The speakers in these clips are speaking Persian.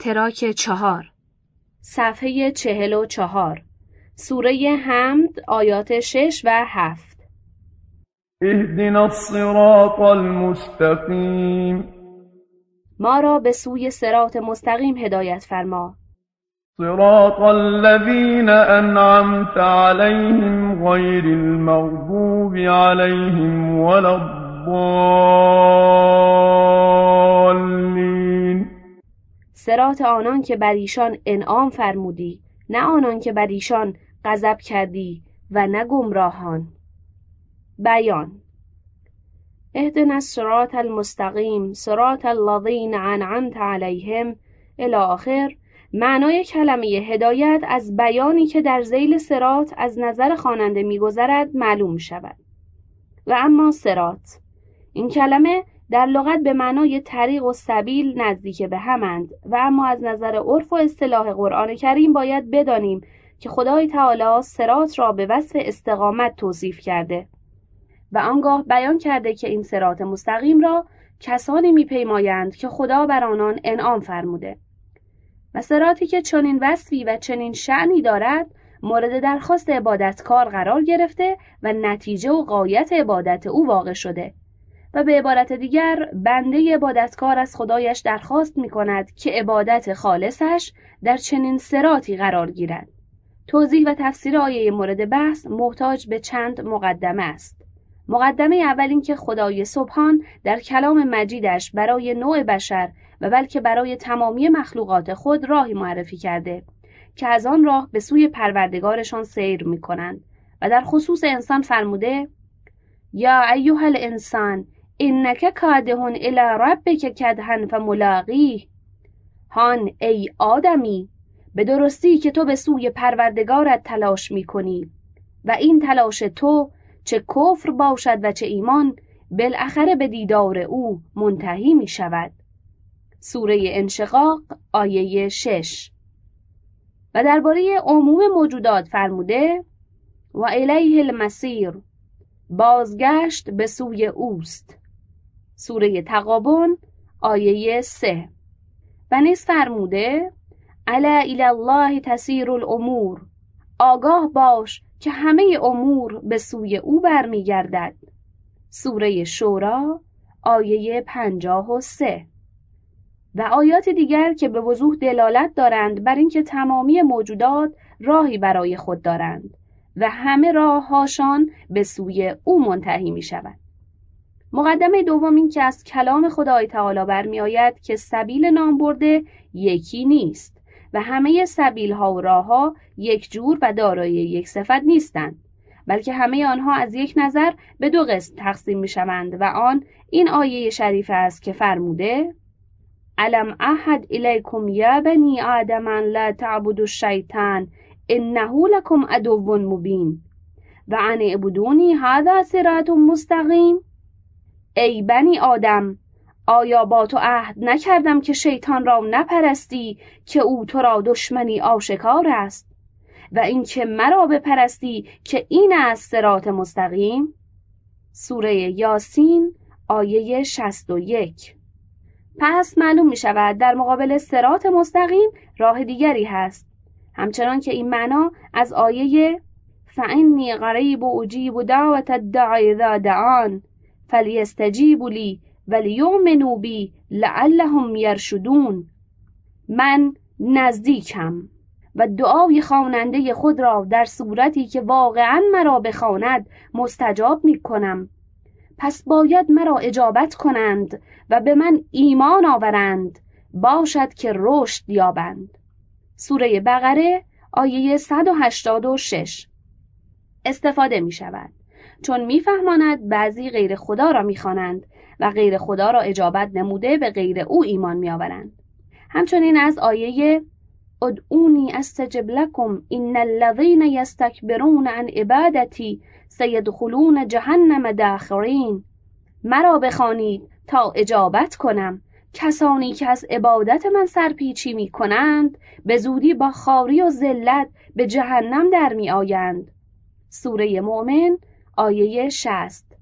تراک چهار. صفحه چهل و چهار. سوره حمد آیات شش و هفت. اهدنا الصراط المستقیم. ما را به سوی صراط مستقیم هدایت فرما. صراط الذين أنعمت عليهم غير المغضوب عليهم ولا الضالين صراط آنان که بر ایشان انعام فرمودی نه آنان که بر ایشان غضب کردی و نه گمراهان. بیان. اهدنا الصراط المستقیم صراط الذین انعمت علیهم. الی آخر معنای کلمه هدایت از بیانی که در زیل سرات از نظر خواننده میگذرد معلوم شود. و اما سرات این کلمه در لغت به معنای طریق و سبیل نزدیک به همند و اما از نظر عرف و اصطلاح قرآن کریم باید بدانیم که خدای تعالی سرات را به وصف استقامت توصیف کرده و آنگاه بیان کرده که این سرات مستقیم را کسانی میپیمایند که خدا بر آنان انعام فرموده و سراتی که چنین وصفی و چنین شعنی دارد مورد درخواست عبادتکار قرار گرفته و نتیجه و قایت عبادت او واقع شده. و به عبارت دیگر بنده عبادتکار از خدایش درخواست می کند که عبادت خالصش در چنین سراتی قرار گیرد. توضیح و تفسیر آیه مورد بحث محتاج به چند مقدمه است. مقدمه اول این که خدای سبحان در کلام مجیدش برای نوع بشر و بلکه برای تمامی مخلوقات خود راهی معرفی کرده که از آن راه به سوی پروردگارشان سیر می کنند و در خصوص انسان فرموده یا ایها الانسان انک کادهون الی ربک کدهن فملاقیه هان ای آدمی به درستی که تو به سوی پروردگارت تلاش می کنی و این تلاش تو چه کفر باشد و چه ایمان بالاخره به دیدار او منتهی می شود سوره انشقاق آیه 6 و درباره عموم موجودات فرموده و الیه المسیر بازگشت به سوی اوست. سوره تقابن آیه 3 و نیز فرموده الا الی الله تسیر الامور. آگاه باش که همه امور به سوی او برمیگردد. سوره شورا آیه پنجاه و سه. و آیات دیگر که به وضوح دلالت دارند بر اینکه تمامی موجودات راهی برای خود دارند و همه راههاشان به سوی او منتهی می شود. مقدمه دوم این که از کلام خدای تعالی برمیآید که سبیل نام برده یکی نیست و همه سبیل ها و راه ها یک جور و دارای یک صفت نیستند بلکه همه آنها از یک نظر به دو قسم تقسیم می شوند و آن این آیه شریف است که فرموده علم احد الیکم یا بنی آدم لا تعبدوا الشیطان انه لکم عدو مبین و ان اعبدونی هذا صراط مستقیم. ای بنی آدم آیا با تو عهد نکردم که شیطان را نپرستی که او تو را دشمنی آشکار است؟ و اینکه مرا بپرستی که این است صراط مستقیم؟ سوره یاسین آیه 61 پس معلوم می شود در مقابل سرات مستقیم راه دیگری هست. همچنان که این معنا از آیه فعنی قریب و اجیب دعوت الداعی اذا دعان. فلیستجیبوا لی ولیؤمنوا بی لعلهم یرشدون من نزدیکم و دعای خواننده خود را در صورتی که واقعا مرا بخواند مستجاب می کنم پس باید مرا اجابت کنند و به من ایمان آورند. باشد که رشد یابند. سوره بقره آیه 186 استفاده می شود چون میفهماند بعضی غیر خدا را می‌خوانند و غیر خدا را اجابت نموده به غیر او ایمان میآورند. همچنین از آیه ادعونی استجب لکم ان الذین یستکبرون عن عبادتی سیدخلون جهنم داخرین. مرا بخوانید تا اجابت کنم. کسانی که از عبادت من سرپیچی می کنند به زودی با خاری و ذلت به جهنم در می آیند. سوره مؤمن آیه شست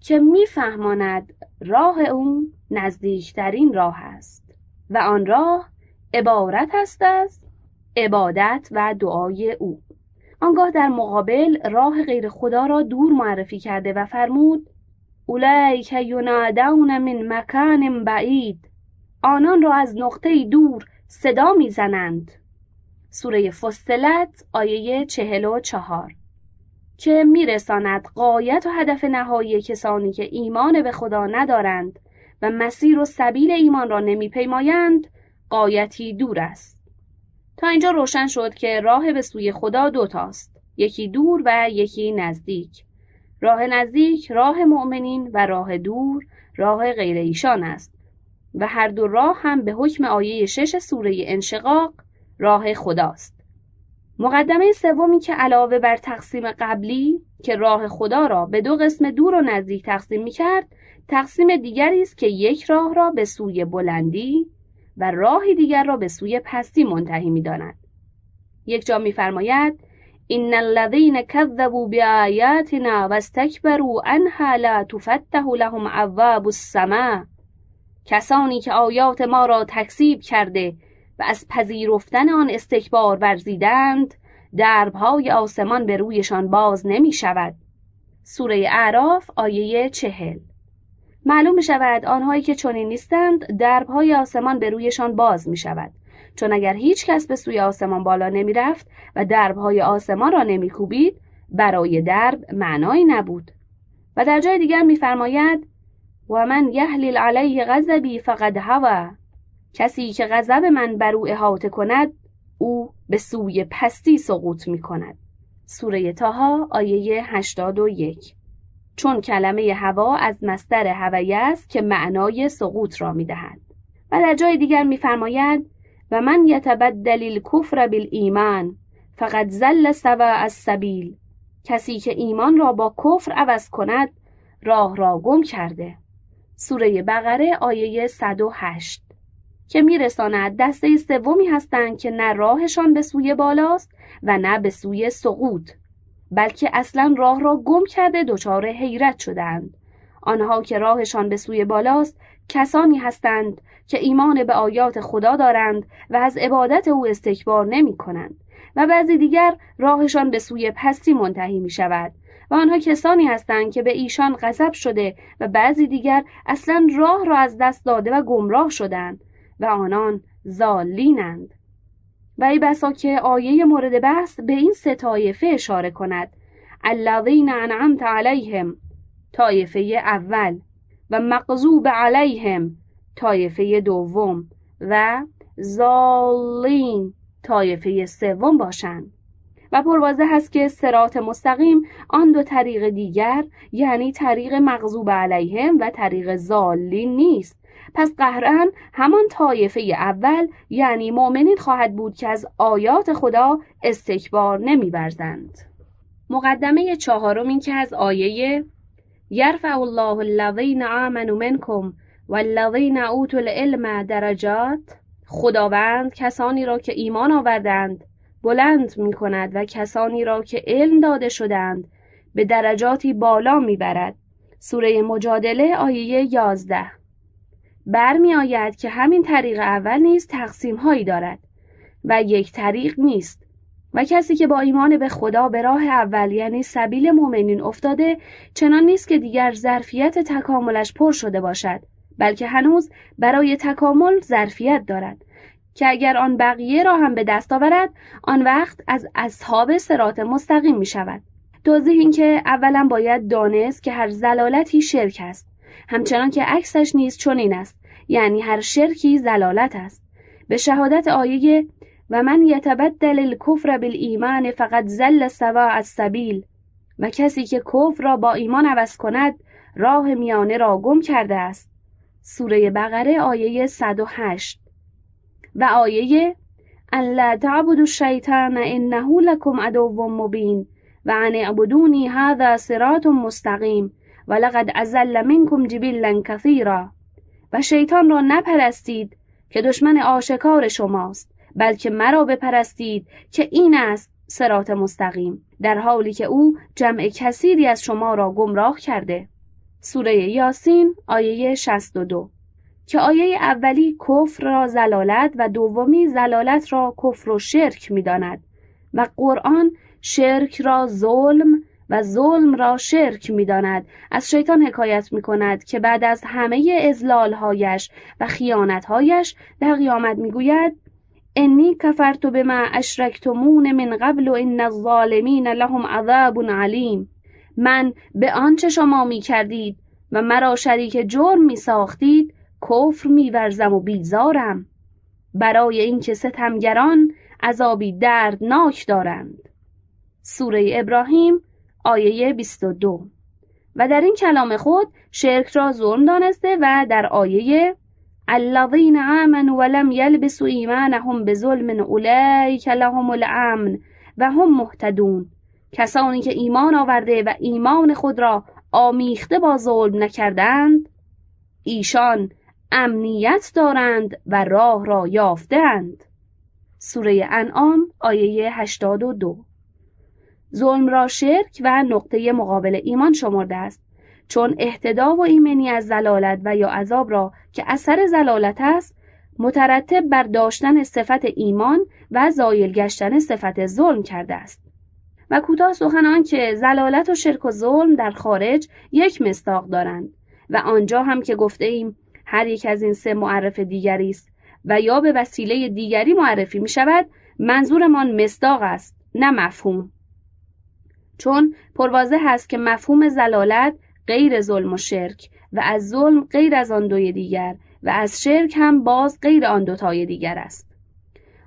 که میفهماند راه او نزدیکترین راه است و آن راه عبارت است از عبادت و دعای او. آنگاه در مقابل راه غیر خدا را دور معرفی کرده و فرمود اولیک ینادون من مکان بعید. آنان را از نقطه دور صدا می‌زنند. سوره فصلت آیه چهل و چهار. که میرساند قایت و هدف نهایی کسانی که ایمان به خدا ندارند و مسیر و سبیل ایمان را نمیپیمایند قایتی دور است. تا اینجا روشن شد که راه به سوی خدا دوتاست یکی دور و یکی نزدیک. راه نزدیک راه مؤمنین و راه دور راه غیر ایشان است و هر دو راه هم به حکم آیه شش سوره انشقاق راه خداست. مقدمه سومی که علاوه بر تقسیم قبلی که راه خدا را به دو قسم دور و نزدیک تقسیم می کرد تقسیم دیگری است که یک راه را به سوی بلندی و راهی دیگر را به سوی پستی منتهی می داند. یک جا میفرماید این الذین کذبوا بآیاتنا واستکبروا عنها لا تفتح لهم ابواب السماء کسانی که آیات ما را تکذیب کرده از پذیرفتن آن استکبار ورزیدند دربهای آسمان به رویشان باز نمی شود. سوره اعراف آیه چهل. معلوم شود آنهایی که چنین نیستند دربهای آسمان به رویشان باز می شود چون اگر هیچ کس به سوی آسمان بالا نمی رفت و دربهای آسمان را نمی کوبید برای درب معنایی نبود. و در جای دیگر میفرماید و من یهلل علیه غضبی فقد هوا کسی که غضب من بر او احاطه کند او به سوی پستی سقوط می کند سوره تاها آیه 81 چون کلمه هوا از مستر هویه است که معنای سقوط را می دهد. و در جای دیگر میفرماید و من یتبدل الکفر بالایمان فقط زل سوا از سبیل کسی که ایمان را با کفر عوض کند راه را گم کرده. سوره بقره آیه 108 که میرساند دسته سومی هستند که نه راهشان به سوی بالاست و نه به سوی سقوط بلکه اصلا راه را گم کرده دچار حیرت شدند. آنها که راهشان به سوی بالاست کسانی هستند که ایمان به آیات خدا دارند و از عبادت او استکبار نمی کنند و بعضی دیگر راهشان به سوی پستی منتهی می شود و آنها کسانی هستند که به ایشان غضب شده و بعضی دیگر اصلا راه را از دست داده و گمراه شدند. و آنان زالینند و ای بسا که آیه مورد بحث به این سه طایفه اشاره کند. الذین انعمت علیهم طایفه اول و مقضوب علیهم طایفه دوم و زالین طایفه سوم باشند. و پروازه هست که سرات مستقیم آن دو طریق دیگر یعنی طریق مغضوب علیهم و طریق زالین نیست. پس قهرن همان طایفه اول یعنی مؤمنین خواهد بود که از آیات خدا استکبار نمیورزند. مقدمه چهارم این که از آیه یرفع الله الذین آمنوا منکم والذین اوتوا العلم درجات خداوند کسانی را که ایمان آوردند بلند می کند و کسانی را که علم داده شدند به درجاتی بالا می‌برد. سوره مجادله آیه 11 برمی آید که همین طریق اول نیز تقسیم هایی دارد و یک طریق نیست و کسی که با ایمان به خدا به راه اول یعنی سبیل مؤمنین افتاده چنان نیست که دیگر ظرفیت تکاملش پر شده باشد بلکه هنوز برای تکامل ظرفیت دارد که اگر آن بقیه را هم به دست آورد آن وقت از اصحاب سرات مستقیم می شود توضیح این که اولا باید دانست که هر زلالتی شرک است. همچنان که عکسش نیز چنین است یعنی هر شرکی زلالت است. به شهادت آیه و من یتبدل الکفر بالایمان فقط زل سوا از سبیل و کسی که کفر را با ایمان عوض کند راه میانه را گم کرده است. سوره بقره آیه 108 و آیه ان لا تعبدوا الشیطان انه لکم عدو مبین و ان اعبدونی هذا صراط مستقیم ولقد ازل منکم جبلا کثیرا و شیطان را نپرستید که دشمن آشکار شماست بلکه مرا بپرستید که این است سرات مستقیم در حالی که او جمع کثیری از شما را گمراه کرده. سوره یاسین آیه 62 که آیه اولی کفر را زلالت و دومی زلالت را کفر و شرک می‌داند. و قرآن شرک را ظلم و ظلم را شرک می‌داند. از شیطان حکایت می کند که بعد از همه ازلالهایش و خیانتهایش در قیامت می‌گوید انی کفرت بما اشرکتمون من قبل و ان الظالمین لهم عذاب علیم. من به آنچه شما می کردید و مرا شریک جرم می ساختید کفر میورزم و بیزارم. برای اینکه ستمگران عذابی دردناک دارند. سوره ابراهیم آیه 22 و در این کلام خود شرک را ظلم دانسته و در آیه الذین آمنوا ولم یلبسوا ایمانهم بظلم اولئک لهم الامن و هم مهتدون. کسانی که ایمان آورده و ایمان خود را آمیخته با ظلم نکردند ایشان امنیت دارند و راه را یافتند سوره انعام آیه 82 ظلم را شرک و نقطه مقابل ایمان شمرده است. چون احتدا و ایمنی از زلالت و یا عذاب را که اثر زلالت است مترتب بر داشتن صفت ایمان و زایل گشتن صفت ظلم کرده است. و کوتاه سخن آن که زلالت و شرک و ظلم در خارج یک مستاق دارند و آنجا هم که گفته ایم هر یک از این سه معرف دیگری است و یا به وسیله دیگری معرفی می شود منظورمان مصداق است نه مفهوم. چون پروازه هست که مفهوم زلالت غیر ظلم و شرک و از ظلم غیر از آن دوی دیگر و از شرک هم باز غیر آن دوتای دیگر است.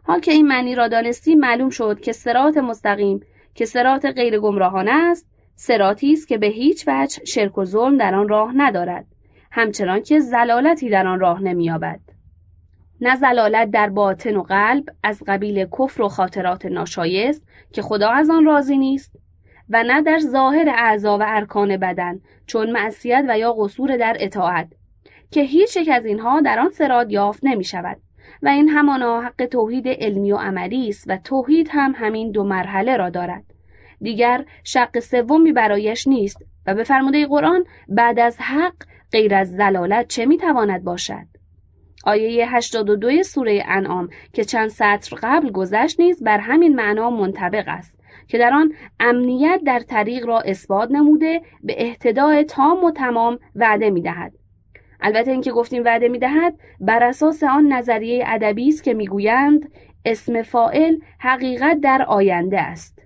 حال که این معنی را دانستی معلوم شد که سرات مستقیم که سرات غیر گمراهانه است سراتی است که به هیچ وجه شرک و ظلم در آن راه ندارد همچنان که زلالتی در آن راه نمییابد. نه زلالت در باطن و قلب از قبیل کفر و خاطرات ناشایست که خدا از آن راضی نیست و نه در ظاهر اعضا و ارکان بدن چون معصیت و یا قصور در اطاعت که هیچ یک از اینها در آن سراد یافت نمی شود و این همانا حق توحید علمی و عملی است و توحید هم همین دو مرحله را دارد. دیگر شق سومی برایش نیست و به فرموده قرآن بعد از حق غیر از زلالت چه می‌تواند باشد؟ آیه 82 سوره انعام که چند سطر قبل گذشت نیز بر همین معنا منطبق است. که در آن امنیت در طریق را اثبات نموده به اهتداء تام و تمام وعده می‌دهد. البته اینکه گفتیم وعده می‌دهد بر اساس آن نظریه ادبی است که می‌گویند اسم فائل حقیقت در آینده است.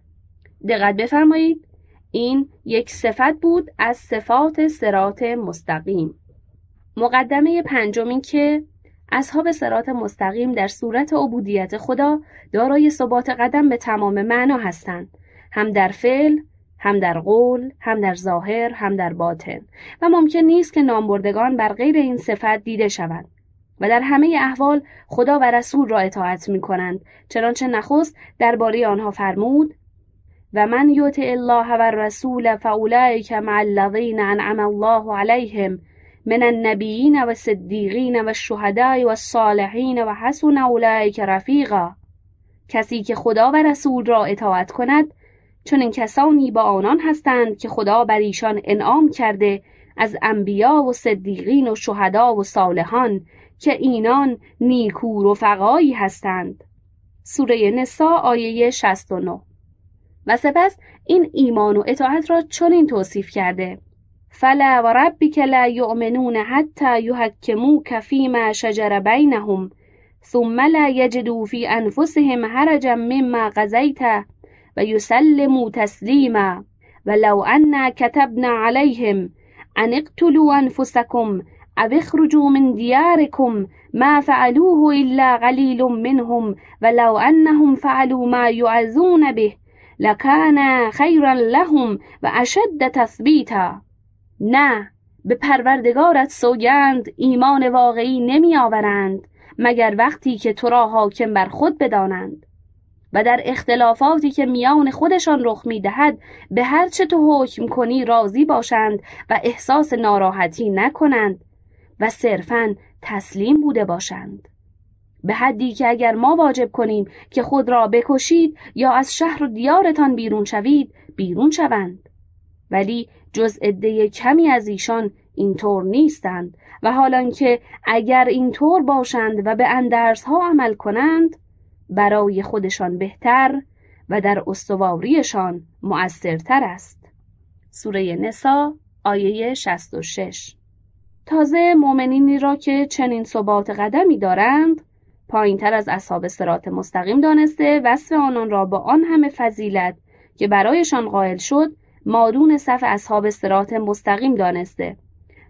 دقت بفرمایید. این یک صفت بود از صفات سرات مستقیم. مقدمه پنجم که اصحاب سرات مستقیم در صورت عبودیت خدا دارای ثبات قدم به تمام معنا هستند. هم در فعل هم در قول هم در ظاهر هم در باطن. و ممکن نیست که نامبردگان بر غیر این صفت دیده شوند. و در همه احوال خدا و رسول را اطاعت می کنند چنانچه نخست درباره آنها فرمود و من یطع الله و الرسول فاولئک مع الذین انعم الله علیهم من النبیین و الصدیقین و الشهداء و الصالحین و حسن اولئک رفیقا کسی که خدا و رسول را اطاعت کند چون این کسانی با آنان هستند که خدا بر ایشان انعام کرده از انبیا و صدیقین و شهدا و صالحان که اینان نیکو رفقایی هستند. سوره نسا آیه 69 و سپس این ایمان و اطاعت را چنین توصیف کرده. فلا وربك لا يؤمنون حتى يهكموك فيما شجر بينهم ثم لا يجدوا في أنفسهم حرجا مما قضيت ويسلموا تسليما. ولو أنا كتبنا عليهم أن اقتلوا أنفسكم أو اخرجوا من دياركم ما فعلوه إلا قليل منهم ولو أنهم فعلوا ما يعزون به لكان خيرا لهم وأشد تثبيتا. نه به پروردگارت سوگند ایمان واقعی نمی آورند مگر وقتی که تو را حاکم بر خود بدانند. و در اختلافاتی که میان خودشان رخ می دهد به هر چه تو حکم کنی راضی باشند و احساس ناراحتی نکنند و صرفا تسلیم بوده باشند. به حدی که اگر ما واجب کنیم که خود را بکشید یا از شهر و دیارتان بیرون شوید بیرون شوند. ولی جز عده کمی از ایشان اینطور نیستند و حالا که اگر اینطور باشند و به اندرس ها عمل کنند برای خودشان بهتر و در استواریشان مؤثرتر است. سوره نسا آیه 66 تازه مؤمنینی را که چنین ثبات قدمی دارند پایینتر از اصحاب سرات مستقیم دانسته وصف آنان را با آن همه فضیلت که برایشان قائل شد مادون صف اصحاب سرات مستقیم دانسته.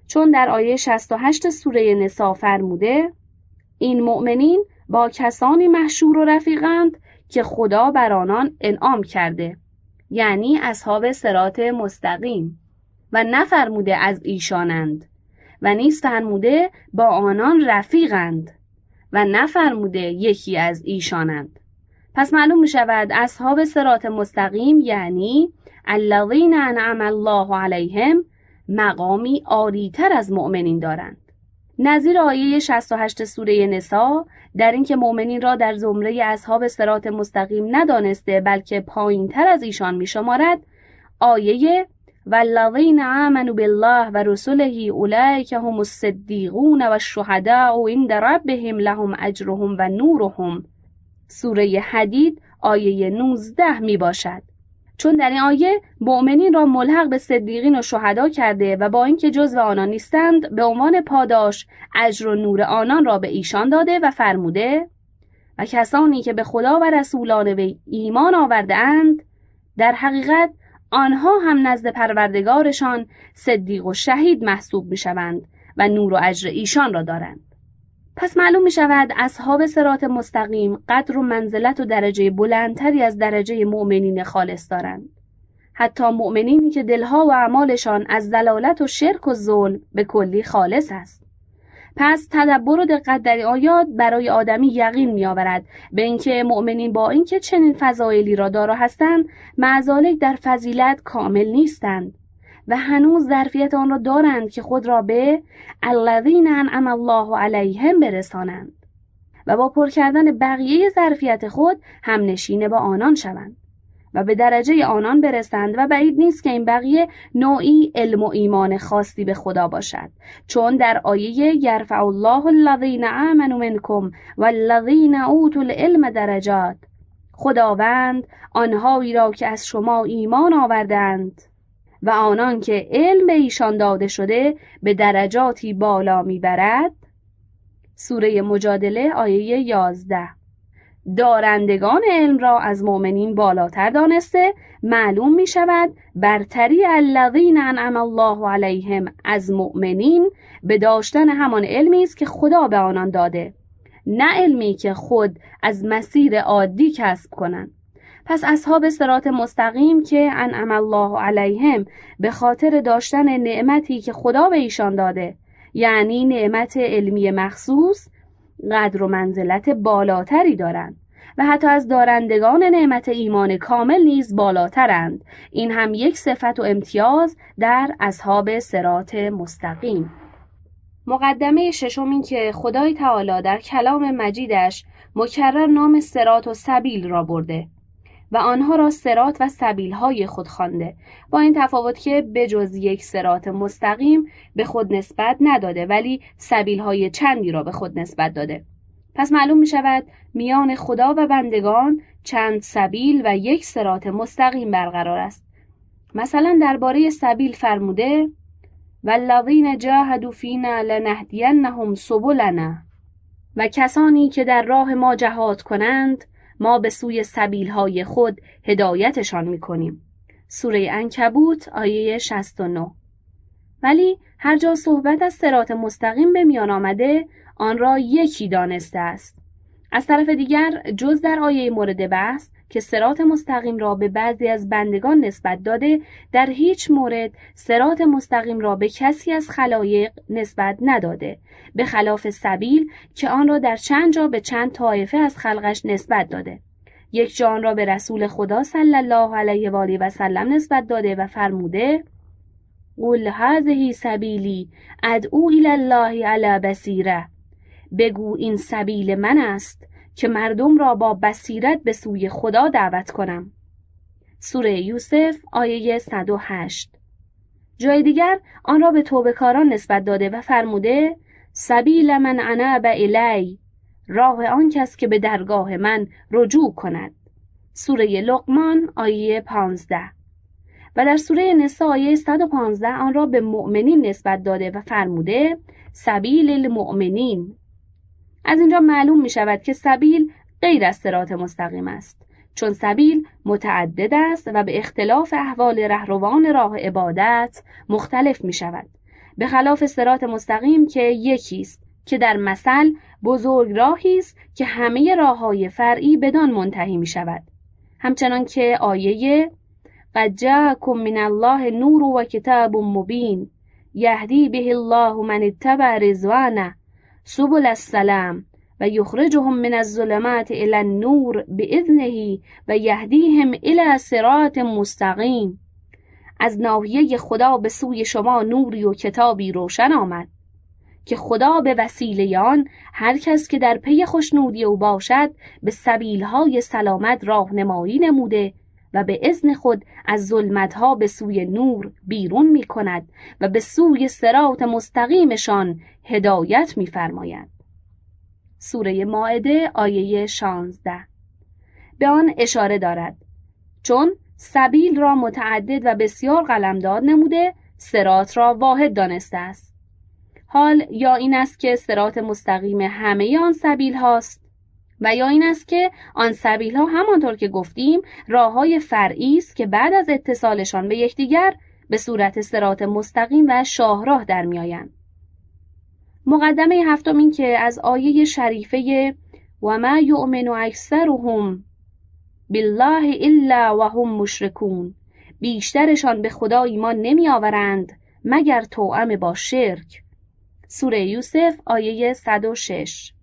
چون در آیه 68 سوره نسا فرموده این مؤمنین با کسانی محشور و رفیقند که خدا بر آنان انعام کرده یعنی اصحاب سرات مستقیم. و نفرموده از ایشانند و نیست فرموده با آنان رفیقند و نفرموده یکی از ایشانند. پس معلوم می شود اصحاب سرات مستقیم یعنی الذین انعم الله علیهم مقامی عالیتر از مؤمنین دارند. نظیر آیه 68 سوره نسا در اینکه مؤمنین را در زمره اصحاب سرات مستقیم ندانسته بلکه پایینتر از ایشان میشمارد آیه والذین آمنوا بالله و رسله اولئک هم الصدیقون و الشهداء عند ربهم لهم اجرهم و نورهم. سوره حدید آیه 19 می باشد چون در این آیه مؤمنین را ملحق به صدیقین و شهدا کرده و با اینکه جزو آنان نیستند به عنوان پاداش اجر و نور آنان را به ایشان داده و فرموده و کسانی که به خدا و رسولان وی ایمان آورده اند در حقیقت آنها هم نزد پروردگارشان صدیق و شهید محسوب می شوند و نور و اجر ایشان را دارند. پس معلوم می شود اصحاب سرات مستقیم قدر و منزلت و درجه بلندتری از درجه مؤمنین خالص دارند. حتی مؤمنینی که دلها و اعمالشان از دلالت و شرک و ظلم به کلی خالص است. پس تدبر و دقت در آیات برای آدمی یقین میآورد به اینکه مؤمنین با اینکه چنین فضایلی را دارا هستند معزالک در فضیلت کامل نیستند و هنوز ظرفیت آن را دارند که خود را به الذین انعم الله علیهم برسانند و با پر کردن بقیه ظرفیت خود هم نشینه با آنان شوند و به درجه آنان برسند و بعید نیست که این بقیه نوعی علم و ایمان خاصی به خدا باشد چون در آیه یرفع الله الذین آمنوا منکم والذین اوتوا العلم درجات خداوند آنهایی را که از شما ایمان آوردند و آنان که علم به ایشان داده شده به درجاتی بالا می‌برد؟ سوره مجادله آیه 11 دارندگان علم را از مؤمنین بالاتر دانسته معلوم می شود برتری الذین انعم الله علیهم از مؤمنین به داشتن همان علمی است که خدا به آنان داده نه علمی که خود از مسیر عادی کسب کنند. پس اصحاب سرات مستقیم که انعم الله علیهم به خاطر داشتن نعمتی که خدا به ایشان داده یعنی نعمت علمی مخصوص قدر و منزلت بالاتری دارند و حتی از دارندگان نعمت ایمان کامل نیز بالاترند. این هم یک صفت و امتیاز در اصحاب سرات مستقیم. مقدمه ششم این که خدای تعالی در کلام مجیدش مکرر نام سرات و سبیل را برده. و آنها را سرات و سبیل های خود خوانده. با این تفاوت که بجز یک سرات مستقیم به خود نسبت نداده ولی سبیل های چندی را به خود نسبت داده. پس معلوم می شود میان خدا و بندگان چند سبیل و یک سرات مستقیم برقرار است. مثلا درباره سبیل فرموده والذین جاهدوا فینا لنهدینهم سبلنا. و کسانی که در راه ما جهاد کنند ما به سوی سبیلهای خود هدایتشان می‌کنیم. سوره انکبوت آیه 69 ولی هر جا صحبت از سرات مستقیم به میان آمده آن را یکی دانسته است. از طرف دیگر جز در آیه مورد بحث که سرات مستقیم را به بعضی از بندگان نسبت داده در هیچ مورد سرات مستقیم را به کسی از خلایق نسبت نداده. به خلاف سبیل که آن را در چند جا به چند طایفه از خلقش نسبت داده. یک جان را به رسول خدا صلی الله علیه و آله و سلم نسبت داده و فرموده قل هذه سبیلی ادعو الی الله علی بصیره. بگو این سبیل من است. که مردم را با بصیرت به سوی خدا دعوت کنم. سوره یوسف آیه 108 جای دیگر آن را به توبهکاران نسبت داده و فرموده سبیل من عنب الی راه آن کس که به درگاه من رجوع کند. سوره لقمان آیه 15 و در سوره نساء آیه 115 آن را به مؤمنین نسبت داده و فرموده سبیل المؤمنین. از اینجا معلوم می شود که سبیل غیر از سرات مستقیم است چون سبیل متعدد است و به اختلاف احوال رهروان راه عبادت مختلف می شود به خلاف سرات مستقیم که یکی است که در مثل بزرگ راهی است که همه راه های فرعی بدان منتهی می شود همچنان که آیه قد جاءكم من الله نور و کتاب مبین یهدی به الله من اتبع رضوانه سبل السلام و یخرجهم من الظلمات الى النور باذنه و یهدیهم الى صراط مستقیم. از ناحیه خدا به سوی شما نوری و کتابی روشن آمد که خدا به وسیله آن هر کس که در پی خوشنودی او باشد به سبیلهای سلامت راهنمایی نموده و به اذن خود از ظلمتها به سوی نور بیرون می کند و به سوی سرات مستقیمشان هدایت می فرماید. سوره ماعده آیه 16 به آن اشاره دارد. چون سبیل را متعدد و بسیار قلمداد نموده سرات را واحد دانسته است. حال یا این است که سرات مستقیم همه آن سبیل هاست؟ و یا این است که آن سبیل ها همانطور که گفتیم راه های فرعی است که بعد از اتصالشان به یکدیگر به صورت سرات مستقیم و شاهراه در میآیند. مقدمه هفتم این که از آیه شریفه و ما یؤمن اکثرهم بالله الا وهم مشرکون بیشترشان به خدا ایمان نمی آورند مگر توأم با شرک سوره یوسف آیه 106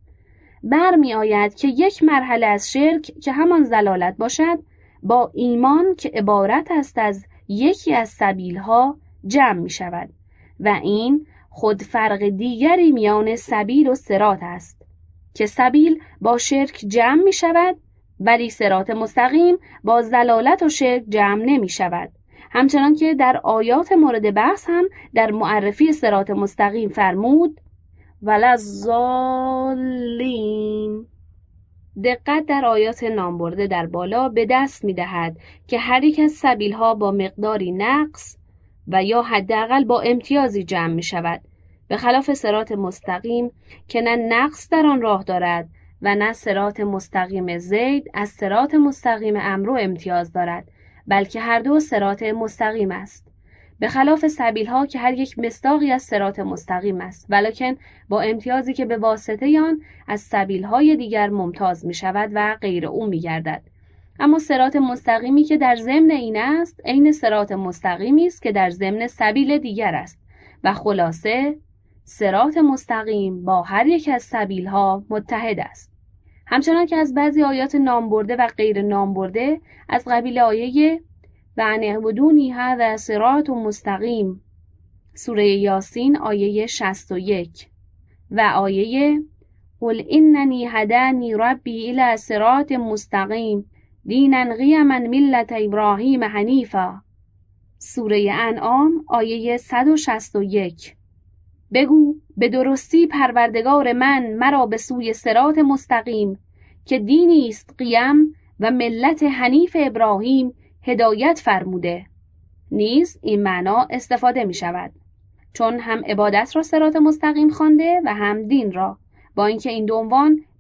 برمی آید که یک مرحله از شرک که همان زلالت باشد با ایمان که عبارت است از یکی از سبیلها جمع می شود و این خود فرق دیگری میان سبیل و سرات است که سبیل با شرک جمع می شود ولی سرات مستقیم با زلالت و شرک جمع نمی شود همچنان که در آیات مورد بحث هم در معرفی سرات مستقیم فرمود ولزالین دقت در آیات نامبرده در بالا به دست می دهد که هر یک از سبیل ها با مقداری نقص و یا حداقل با امتیازی جمع می شود به خلاف سرات مستقیم که نه نقص در آن راه دارد و نه سرات مستقیم زید از سرات مستقیم امرو امتیاز دارد بلکه هر دو سرات مستقیم است. به خلاف سبیل ها که هر یک مستاقی از سرات مستقیم است ولکن با امتیازی که به واسطه آن از سبیل های دیگر ممتاز می شود و غیر او می گردد اما سرات مستقیمی که در ضمن این است عین سرات مستقیمی است که در ضمن سبیل دیگر است. و خلاصه سرات مستقیم با هر یک از سبیل ها متحد است. همچنان که از بعضی آیات نامبرده و غیر نامبرده از قبیل آیه و ان اعبدونی هذا صراط مستقیم سوره یاسین آیه 61 و آیه قل اننی هدانی ربی الى صراط مستقیم دینا قیما ملت ابراهیم حنیفا سوره انعام آیه 161 بگو به درستی پروردگار من مرا به سوی سرات مستقیم که دینی است قیم و ملت حنیف ابراهیم هدایت فرموده. نیز این معنا استفاده می شود. چون هم عبادت را سرات مستقیم خوانده و هم دین را با اینکه این دو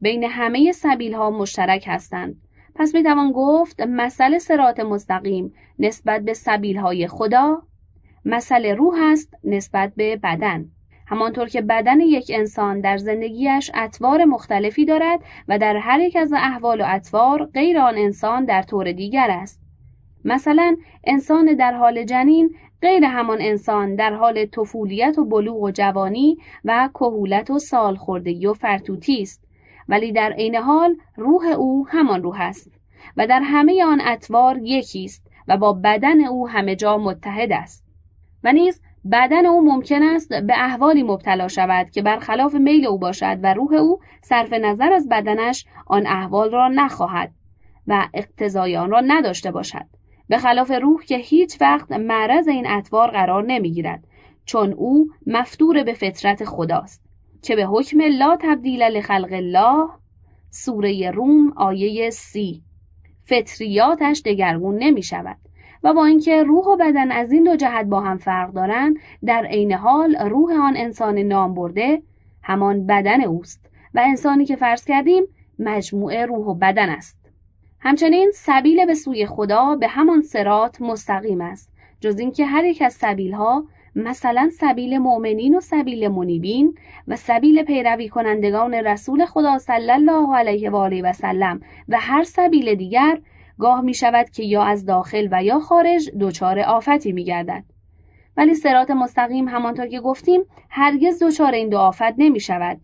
بین همه سبیل ها مشترک هستند. پس می توان گفت مسئله سرات مستقیم نسبت به سبیل های خدا مسئله روح است نسبت به بدن. همانطور که بدن یک انسان در زندگیش اطوار مختلفی دارد و در هر یک از احوال و اطوار غیر آن انسان در طور دیگر است. مثلا انسان در حال جنین غیر همان انسان در حال طفولیت و بلوغ و جوانی و کهولت و سالخوردگی و فرتوتی است. ولی در عین حال روح او همان روح است و در همه آن اطوار یکی است و با بدن او همه جا متحد است. و نیز بدن او ممکن است به احوالی مبتلا شود که برخلاف میل او باشد و روح او صرف نظر از بدنش آن احوال را نخواهد و اقتضای آن را نداشته باشد. به خلاف روح که هیچ وقت معرض این اطوار قرار نمی‌گیرد چون او مفتور به فطرت خداست. که به حکم لا تبدیل لخلق الله سوره روم آیه سی. فطریاتش دگرگون نمی شود و با اینکه روح و بدن از این دو جهت با هم فرق دارند در عین حال روح آن انسان نام برده همان بدن اوست و انسانی که فرض کردیم مجموعه روح و بدن است. همچنین سبیل به سوی خدا به همان سرات مستقیم است جز اینکه هر یک از سبیل ها مثلا سبیل مؤمنین و سبیل منیبین و سبیل پیروی کنندگان رسول خدا صلی الله علیه و آله و سلم و هر سبیل دیگر گاه می شود که یا از داخل و یا خارج دچار آفتی می گردد. ولی سرات مستقیم همانطور که گفتیم هرگز دچار این دو آفت نمی شود.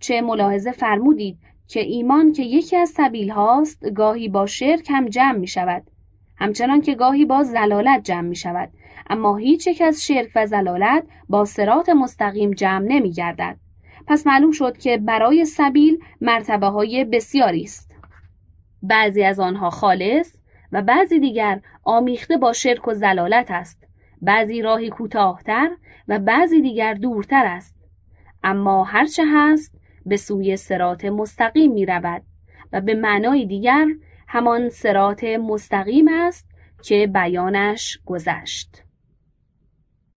چه ملاحظه فرمودید که ایمان که یکی از سبیل هاست گاهی با شرک هم جمع می شود. همچنان که گاهی با زلالت جمع می شود. اما هیچ یک از شرک و زلالت با سرات مستقیم جمع نمی گردد. پس معلوم شد که برای سبیل مرتبه های بسیاری است. بعضی از آنها خالص و بعضی دیگر آمیخته با شرک و زلالت است. بعضی راهی کوتاهتر و بعضی دیگر دورتر است. اما هرچه هست به سوی سرات مستقیم می رود و به معنای دیگر همان سرات مستقیم است که بیانش گذشت.